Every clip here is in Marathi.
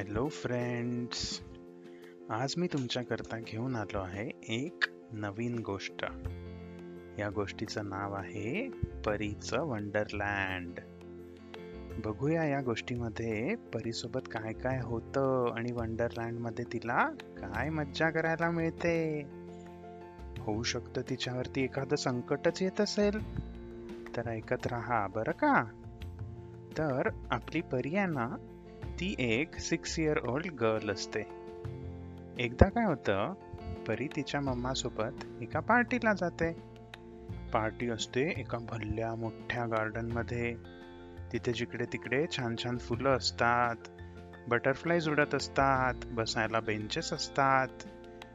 हॅलो फ्रेंड्स आज मी तुमच्याकरता घेऊन आलो आहे एक नवीन गोष्ट. या गोष्टीचं नाव आहे परीचं वंडरलँड. बघूया या गोष्टीमध्ये परीसोबत काय काय होतं आणि वंडरलँडमध्ये तिला काय मज्जा करायला मिळते. होऊ शकतं तिच्यावरती एखादं संकटच येत असेल तर ऐकत राहा बरं का? तर आपली परी आहे ना ती एक सिक्स इयर ओल्ड गर्ल असते. एकदा काय होतं परी तिच्या मम्मासोबत एका पार्टीला जाते. पार्टी असते एका भल्ल्या मोठ्या गार्डनमध्ये तिथे जिकडे तिकडे छान छान फुलं असतात बटरफ्लायज उडत असतात बसायला बेंचेस असतात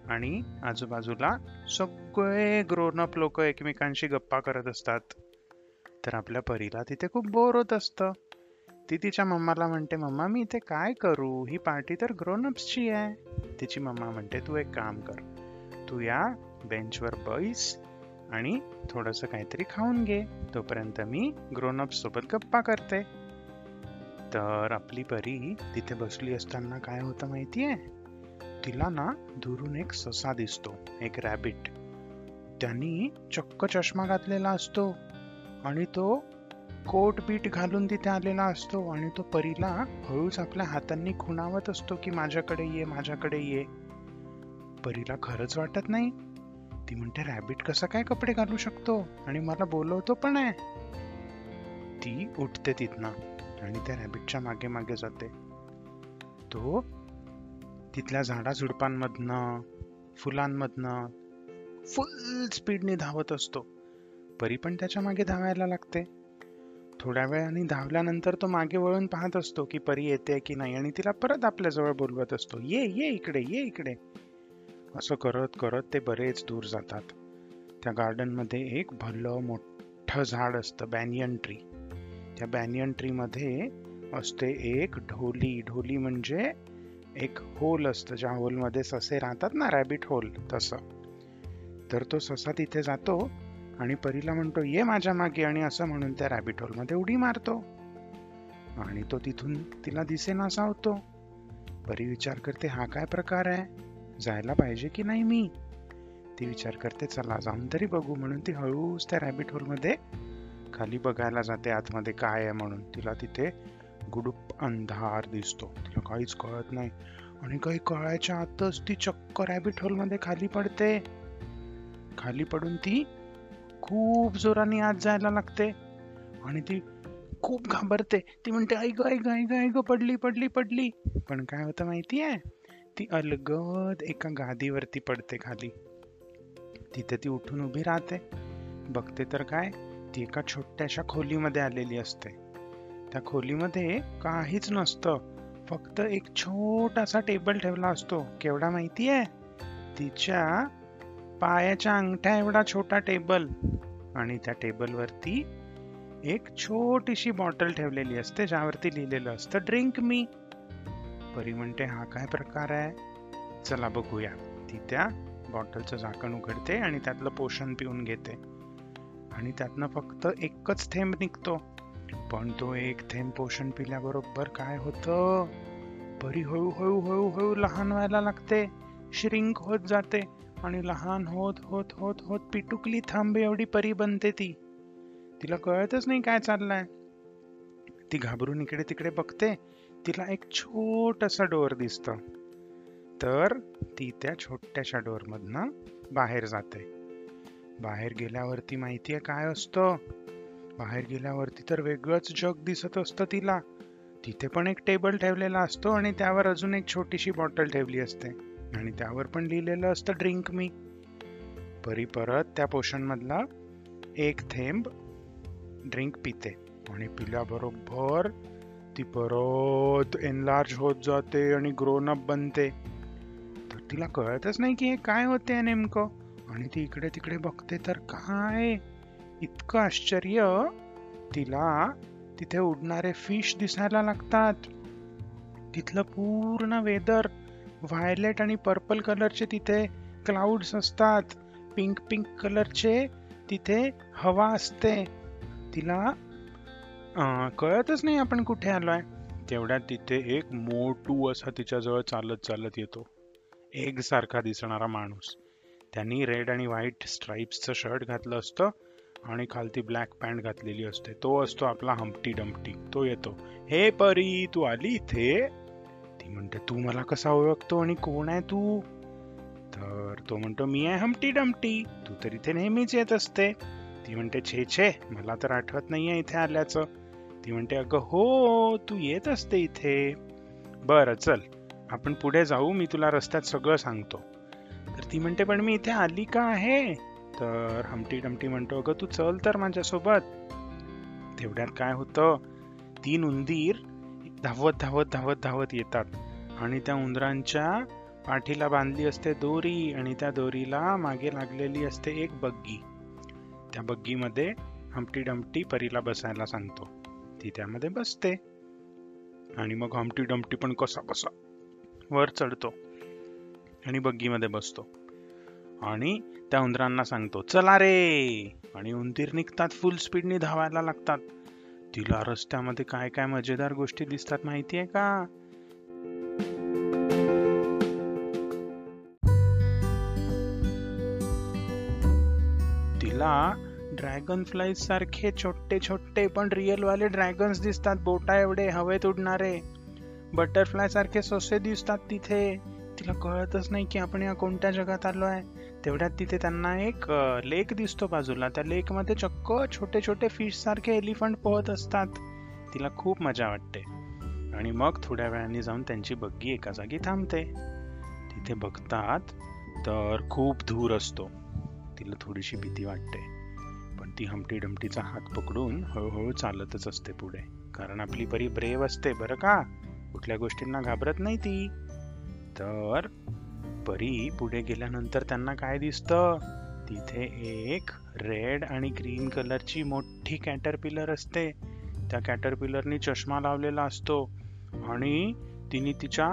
आणि आजूबाजूला सगळे ग्रोनअप लोक एकमेकांशी गप्पा करत असतात. तर आपल्या परीला तिथे खूप बोर होत असतं. ती तिच्या मम्माला म्हणते मम्मा मी इथे काय करू? ही पार्टी तर ग्रोनअप्सची आहे. तिची मम्मा म्हणते तू एक काम कर. तू या बेंचवर बैस आणि थोडंसं काहीतरी खाऊन घे. तोपर्यंत मी ग्रोनअप्स सोबत गप्पा करते. तर आपली परी तिथे बसली असताना काय होतं माहितीये? तिला ना दुरून एक ससा दिसतो एक रॅबिट त्यांनी चक्क चष्मा घातलेला असतो आणि तो कोट बीट घालून तिथे आलेला असतो आणि तो परीला हळूच आपल्या हातांनी खुणावत असतो की माझ्याकडे ये माझ्याकडे ये. परीला खरंच वाटत नाही. ती म्हणते रॅबिट कसा काय कपडे घालू शकतो? आणि मला बोलवतो पण आहे. ती उठते तिथनं आणि त्या रॅबिटच्या मागे मागे जाते. तो तिथल्या झाडा झुडपांमधनं फुलांमधनं फुल स्पीडने धावत असतो. परी पण त्याच्यामागे धावायला लागते. थोड्या वेळाने धावल्यानंतर तो मागे वळून पाहत असतो की परी येते की नाही आणि तिला परत आपल्याजवळ बोलवत असतो ये ये इकडे ये इकडे. असं करत करत ते बरेच दूर जातात. त्या गार्डनमध्ये एक भलं मोठं झाड असतं बॅनियन ट्री त्या बॅनियन ट्रीमध्ये असते एक ढोली. ढोली म्हणजे एक होल असतं ज्या होलमध्ये ससे राहतात ना रॅबिट होल तसं. तर तो ससा तिथे जातो आणि परीला म्हणतो ये माझ्या मागे आणि असं म्हणून त्या रॅबिट होलमध्ये उडी मारतो. आणि तो तिथून तिला दिसेनासा होतो. परी विचार करते हा काय प्रकार आहे? जायला पाहिजे की नाही मी? ती विचार करते चला जाऊन तरी बघू म्हणून ती हळूच त्या रॅबिट होलमध्ये खाली बघायला जाते आतमध्ये काय आहे म्हणून. तिला तिथे गुडूप अंधार दिसतो. तिला काहीच कळत नाही. आणि काही कळायच्या आतच ती चक्क रॅबिट होलमध्ये खाली पडते. खाली पडून ती खूप जोराने आत जायला लागते. आणि ती खूप घाबरते. ती म्हणते ऐक ग ऐक ग ग पडली पडली पडली. पण काय होतं माहिती आहे? ती अलगद एका गादीवरती पडते खाली. तिथे ती उठून उभी राहते. बघते तर काय? ती एका छोट्याशा खोलीमध्ये आलेली असते. त्या खोलीमध्ये काहीच नसतं. फक्त एक छोटासा टेबल ठेवला असतो. केवढा माहिती आहे? तिच्या पायाच्या अंगठ्या एवढा छोटा टेबल आणि त्या टेबलवरती एक छोटीशी बॉटल ठेवलेली असते ज्यावरती लिहिलेलं असतं ड्रिंक मी. परी म्हणते हा काय प्रकार आहे? चला बघूया. ती त्या बॉटलचं झाकण उघडते आणि त्यातलं पोषण पिऊन घेते. आणि त्यातनं फक्त एकच थेंब निघतो. पण तो एक थेंब पोषण पिल्याबरोबर काय होतं? परी हळूहळू हळूहळू लहान व्हायला लागते. श्रिंक होत जाते. आणि लहान होत होत होत होत पिटुकली थांबे एवढी परी बनते ती. तिला कळतच नाही काय चाललंय. ती घाबरून इकडे तिकडे बघते. तिला एक छोटस डोअर दिसत. तर ती त्या छोट्याशा डोअरमधनं बाहेर जाते. बाहेर गेल्यावरती माहितीये काय असतं? बाहेर गेल्यावरती तर वेगळंच जग दिसत असतं तिला. तिथे पण एक टेबल ठेवलेला असतो आणि त्यावर अजून एक छोटीशी बॉटल ठेवली असते. आणि त्यावर पण लिहिलेलं असतं ड्रिंक मी परी परत त्या पोषणमधला एक थेंब ड्रिंक पिते. आणि पिल्याबरोबर ती परत एनलार्ज होत जाते आणि ग्रोन अप बनते. तर तिला कळतच नाही की हे काय होते नेमकं. आणि ती इकडे तिकडे बघते तर काय? इतकं आश्चर्य. तिला तिथे उडणारे फिश दिसायला लागतात. तिथलं पूर्ण वेदर व्हायलेट आणि पर्पल कलरचे तिथे क्लाउड्स असतात. पिंक पिंक कलरचे तिथे हवा असते. तिला कळतच नाही आपण कुठे आलोय. तेवढ्यात तिथे एक मोटू असा तिच्याजवळ चालत चालत येतो. एक सारखा दिसणारा माणूस. त्यांनी रेड आणि व्हाईट स्ट्राईप्सचं शर्ट घातलं असतं आणि खालती ब्लॅक पॅन्ट घातलेली असते. तो असतो आपला हम्पटी डम्पटी तो येतो हे परी तू आली इथे? ती म्हणते तू मला कसा ओळखतो आणि कोण आहे तू? तर तो म्हणतो मी आहे हमटी डमटी तू तर इथे नेहमीच येत असते. ती म्हणते छे छे मला तर आठवत नाहीये इथे आल्याचं. ती म्हणते अगं हो तू येत असते इथे. बरं चल आपण पुढे जाऊ मी तुला रस्त्यात सगळं सांगतो. तर ती म्हणते पण मी इथे आली का आहे? तर हमटी डमटी म्हणतो अगं तू चल तर माझ्यासोबत. तेवढ्यात काय होतं? तीन उंदीर धावत धावत धावत धावत येतात. आणि त्या उंदरांच्या पाठीला बांधली असते दोरी आणि त्या दोरीला मागे लागलेली असते एक बग्गी. त्या बग्गीमध्ये हमटी डमटी परीला बसायला सांगतो. ती त्यामध्ये बसते. आणि मग हमटी डमटी पण कसा बसा? वर चढतो. आणि बग्गीमध्ये बसतो. आणि त्या उंदरांना सांगतो चला रे! आणि उंदीर निघतात फुल स्पीडने धावायला लागतात. तिला रस्त्यामध्ये काय काय मजेदार गोष्टी दिसतात माहिती आहे का? तिला ड्रॅगन फ्लाईज सारखे छोटे छोटे पण रिअल वाले ड्रॅगन्स दिसतात. बोटा एवढे हवेत उडणारे. बटरफ्लाय सारखे सोसे दिसतात तिथे. तिला कळतच नाही की आपण या कोणत्या जगात आलो आहे तेवढ्यात तिथे त्यांना एक लेक दिसतो बाजूला. त्या लेकमध्ये चक्क छोटे छोटे फिश सारखे एलिफंट पोहत असतात. तिला खूप मजा वाटते. आणि मग थोड्या वेळाने जाऊन त्यांची बग्गी एका जागी थांबते. तिथे बघतात तर खूप धूर असतो. तिला थोडीशी भीती वाटते. पण ती हमटी डमटीचा हात पकडून हळूहळू चालतच असते पुढे. कारण आपली परी ब्रेव असते बरं का? कुठल्या गोष्टींना घाबरत नाही ती. तर परी पुढे गेल्यानंतर त्यांना काय दिसतं? तिथे एक रेड आणि ग्रीन कलरची मोठी कॅटरपिलर असते. त्या कॅटरपिलरनी चष्मा लावलेला असतो. आणि तिने तिच्या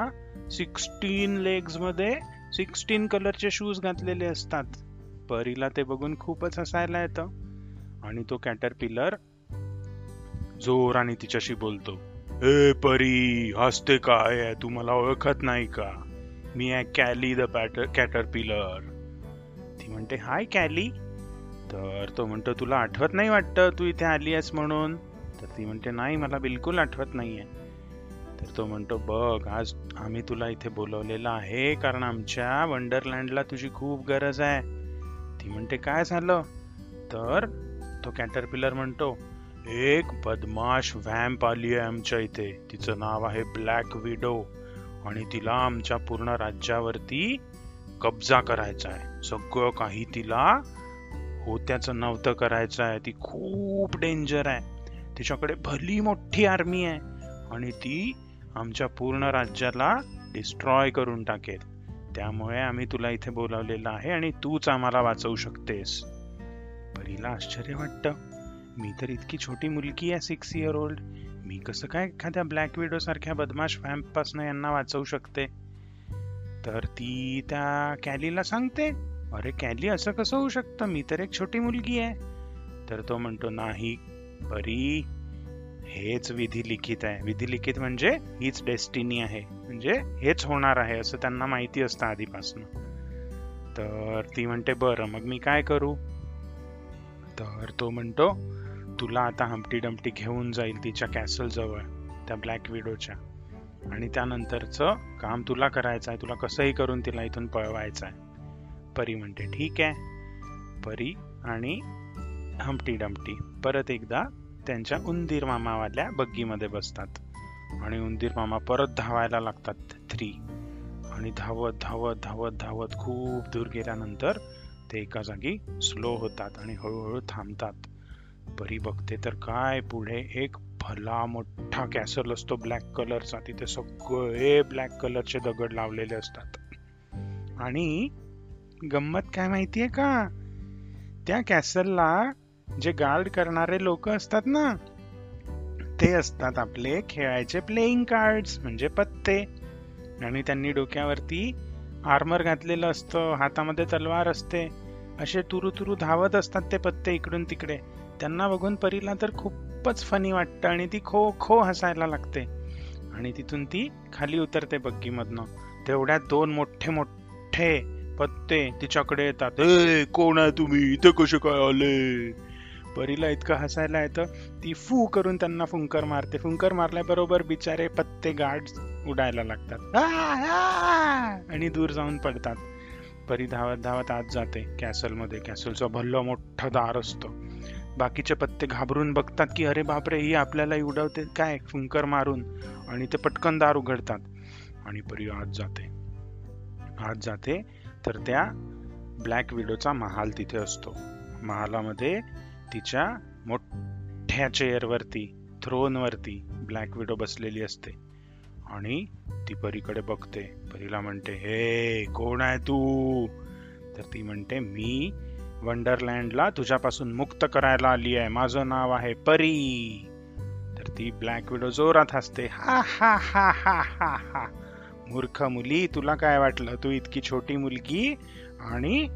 सिक्स्टीन लेग्समध्ये सिक्स्टीन कलरचे शूज घातलेले असतात. परीला ते बघून खूपच हसायला येतं. आणि तो कॅटरपिलर जोराने तिच्याशी बोलतो. ए परी हसते काय? तू मला ओळखत नाही का? मी आहे कॅली द पॅटर कॅटरपिलर. ती म्हणते हाय कॅली. तर तो म्हणतो तुला आठवत नाही वाटतं तू इथे आली आहेस म्हणून? तर ती म्हणते नाही मला बिलकुल आठवत नाही आहे तर तो म्हणतो बघ आज आम्ही तुला इथे बोलवलेलं आहे कारण आमच्या वंडरलँडला तुझी खूप गरज आहे. ती म्हणते काय झालं? तर तो कॅटरपिलर म्हणतो एक बदमाश व्हॅम्प आली आहे आमच्या इथे. तिचं नाव आहे ब्लॅक विडो. आणि तिला आमच्या पूर्ण राज्यावरती कब्जा करायचा आहे. सगळं काही तिला होत्याचं नव्हतं करायचं आहे. ती खूप डेंजर आहे. तिच्याकडे भली मोठी आर्मी आहे. आणि ती आमच्या पूर्ण राज्याला डिस्ट्रॉय करून टाकेल. त्यामुळे आम्ही तुला इथे बोलावलेलं आहे आणि तूच आम्हाला वाचवू शकतेस. परीला आश्चर्य वाटतं. मी तर इतकी छोटी मुलगी आहे सिक्स इयर ओल्ड मी कसं काय एखाद्या ब्लॅक विडो सारख्या बदमाश फॅम्प पासन यांना वाचवू शकते? तर ती त्या कॅलीला सांगते अरे कॅली असं कसं होऊ शकतं? मी तर एक छोटी मुलगी आहे. तर तो म्हणतो नाही बरी हेच विधी लिखित आहे. विधी लिखित म्हणजे हीच डेस्टिनी आहे म्हणजे हेच होणार आहे असं त्यांना माहिती असतं आधीपासून. तर ती म्हणते बरं मग मी काय करू? तर तो म्हणतो तुला आता हमटी डमटी घेऊन जाईल तिच्या कॅसल जवळ त्या ब्लॅक विडोच्या आणि त्यानंतरचं काम तुला करायचं आहे तुला कसंही करून तिला इथून पळवायचं आहे परी म्हणते ठीक आहे. परी आणि हमटी डमटी परत एकदा त्यांच्या उंदीर मामावाल्या बग्गीमध्ये बसतात. आणि उंदीर मामा परत धावायला लागतात थ्री आणि धावत धावत धावत धावत खूप दूर गेल्यानंतर ते एका जागी स्लो होतात आणि हळूहळू थांबतात. परी बघते तर काय? पुढे एक भला मोठा कॅसल असतो. ब्लॅक कलरचा तिथे सगळे ब्लॅक कलरचे दगड लावलेले असतात. आणि गंमत काय माहितीये का? त्या कॅसलला जे गार्ड करणारे लोक असतात ना ते असतात आपले खेळायचे प्लेइंग कार्ड्स म्हणजे पत्ते. आणि त्यांनी डोक्यावरती आर्मर घातलेलं असतं. हातामध्ये तलवार असते. असे तुरु तुरु धावत असतात ते पत्ते इकडून तिकडे. त्यांना बघून परीला तर खूपच फनी वाटतं आणि ती खो खो हसायला लागते. आणि तिथून ती खाली उतरते बग्गीमधनं. तेवढ्यात दोन मोठे मोठे पत्ते तिच्याकडे येतात. ए कोण आहे तुम्ही? इथे कसे काय आले? परीला इतकं हसायला येतं ती फू करून त्यांना फुंकर मारते. फुंकर मारल्याबरोबर बिचारे पत्ते गार्ड उडायला लागतात. आणि दूर जाऊन पडतात. परी धावत धावत आत जाते. कॅसलमध्ये. कॅसलचं कॅसलचा मोठं दार असतं. बाकीचे पत्ते घाबरून बघतात की अरे बापरे ही आपल्याला उडवते काय? फुंकर मारून. आणि ते पटकन दार उघडतात. आणि परी आत जाते. आत जाते तर त्या ब्लॅक विडोचा महाल तिथे असतो. महालामध्ये तिच्या मोठ्या चेअरवरती थ्रोनवरती ब्लॅक विडो बसलेली असते. आणि ती परीकडे बघते. परीला म्हणते हे कोण आहे तू? तर ती म्हणते मी वंडरलँडला तुझ्यापासून मुक्त करायला आली आहे. माझं नाव आहे परी. तर ती ब्लॅक विडो जोरात हसते. हा हा हा हा हा हा. मूर्ख मुली तुला काय वाटलं? तू इतकी छोटी मुलगी आणि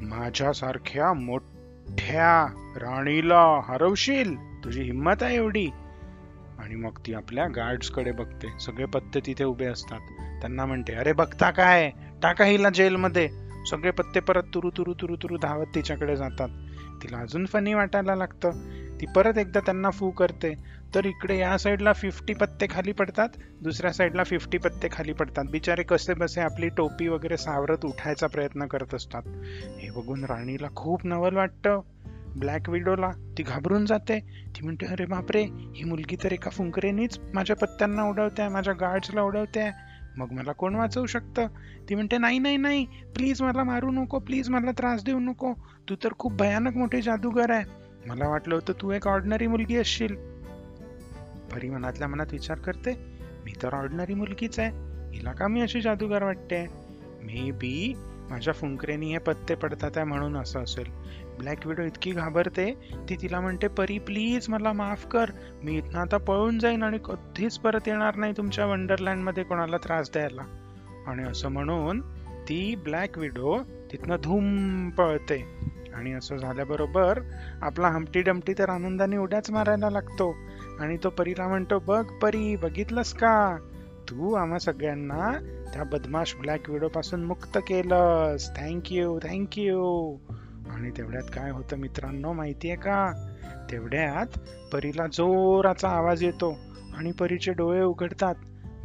माझ्यासारख्या मोठ्या राणीला हरवशील? तुझी हिंमत आहे एवढी? आणि मग ती आपल्या गार्ड्सकडे बघते. सगळे पत्ते तिथे उभे असतात. त्यांना म्हणते अरे बघता काय? टाका हिला जेलमध्ये. सगळे पत्ते परत तुरु तुरु तुरु तुरु धावत तिच्याकडे जातात. तिला अजून फनी वाटायला लागतं. ती परत एकदा त्यांना फू करते. तर इकडे या साईडला फिफ्टी पत्ते खाली पडतात दुसऱ्या साईडला फिफ्टी पत्ते खाली पडतात. बिचारे कसे बसे आपली टोपी वगैरे सावरत उठायचा प्रयत्न करत असतात. हे बघून राणीला खूप नवल वाटतं. ब्लॅक विडोला ती घाबरून जाते. ती म्हणते अरे बापरे ही मुलगी तर एका फुंकरेनीच माझ्या पत्त्यांना उडवते माझ्या गार्ड्सला उडवते. मग मला कोण वाचवू शकतं? ती म्हणते नाही नाही नाही प्लीज मला मारू नको प्लीज मला त्रास देऊ नको. तू तर खूप भयानक मोठे जादूगर आहे. मला वाटलं होतं तू एक ऑर्डनरी मुलगी असशील. परी मनातल्या मनात विचार करते मी तर ऑर्डनरी मुलगीच आहे. हिला का मी अशी जादूगार वाटते? मे बी माझ्या फुंकरेनी हे पत्ते पडतात आहे म्हणून असं असेल. ब्लॅक विडो इतकी घाबरते ती तिला म्हणते परी प्लीज मला माफ कर. मी इथनं आता पळून जाईन आणि कधीच परत येणार नाही तुमच्या वंडरलँडमध्ये कोणाला त्रास द्यायला. आणि असं म्हणून ती ब्लॅक विडो तिथनं धूम पळते. आणि असं झाल्याबरोबर आपला हमटी डमटी तर आनंदाने उड्याच मारायला लागतो. आणि तो परीला म्हणतो बघ परी बघितलंस का? तू आम्हा सगळ्यांना त्या बदमाश ब्लॅक विडो पासून मुक्त केलंस. थँक्यू थँक्यू आणि तेवढ्यात काय होतं मित्रांनो माहितीये का? तेवढ्यात परीला जोराचा आवाज येतो आणि परीचे डोळे उघडतात.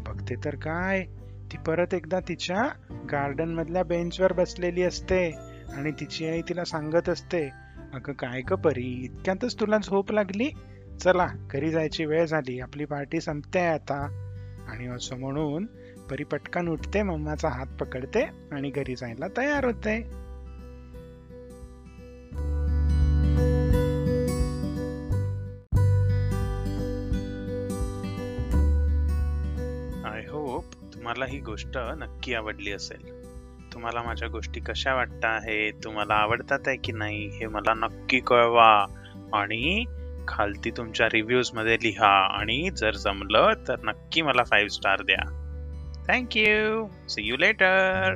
बघते तर काय? ती परत एकदा तिच्या गार्डन मधल्या बेंचवर बसलेली असते आणि तिची आई तिला सांगत असते अगं काय ग परी? इतक्यातच तुला झोप लागली? चला घरी जायची वेळ झाली. आपली पार्टी संपते आता. आणि असं म्हणून परी पटकन उठते मम्माचा हात पकडते आणि घरी जायला तयार होते. आय होप तुम्हाला ही गोष्ट नक्की आवडली असेल. तुम्हाला माझ्या गोष्टी कशा वाटत आहे तुम्हाला आवडतात आहे की नाही हे मला नक्की कळवा. आणि खालती तुमच्या रिव्ह्यूजमध्ये लिहा आणि जर जमलं तर नक्की मला फाईव्ह स्टार द्या. Thank you see you later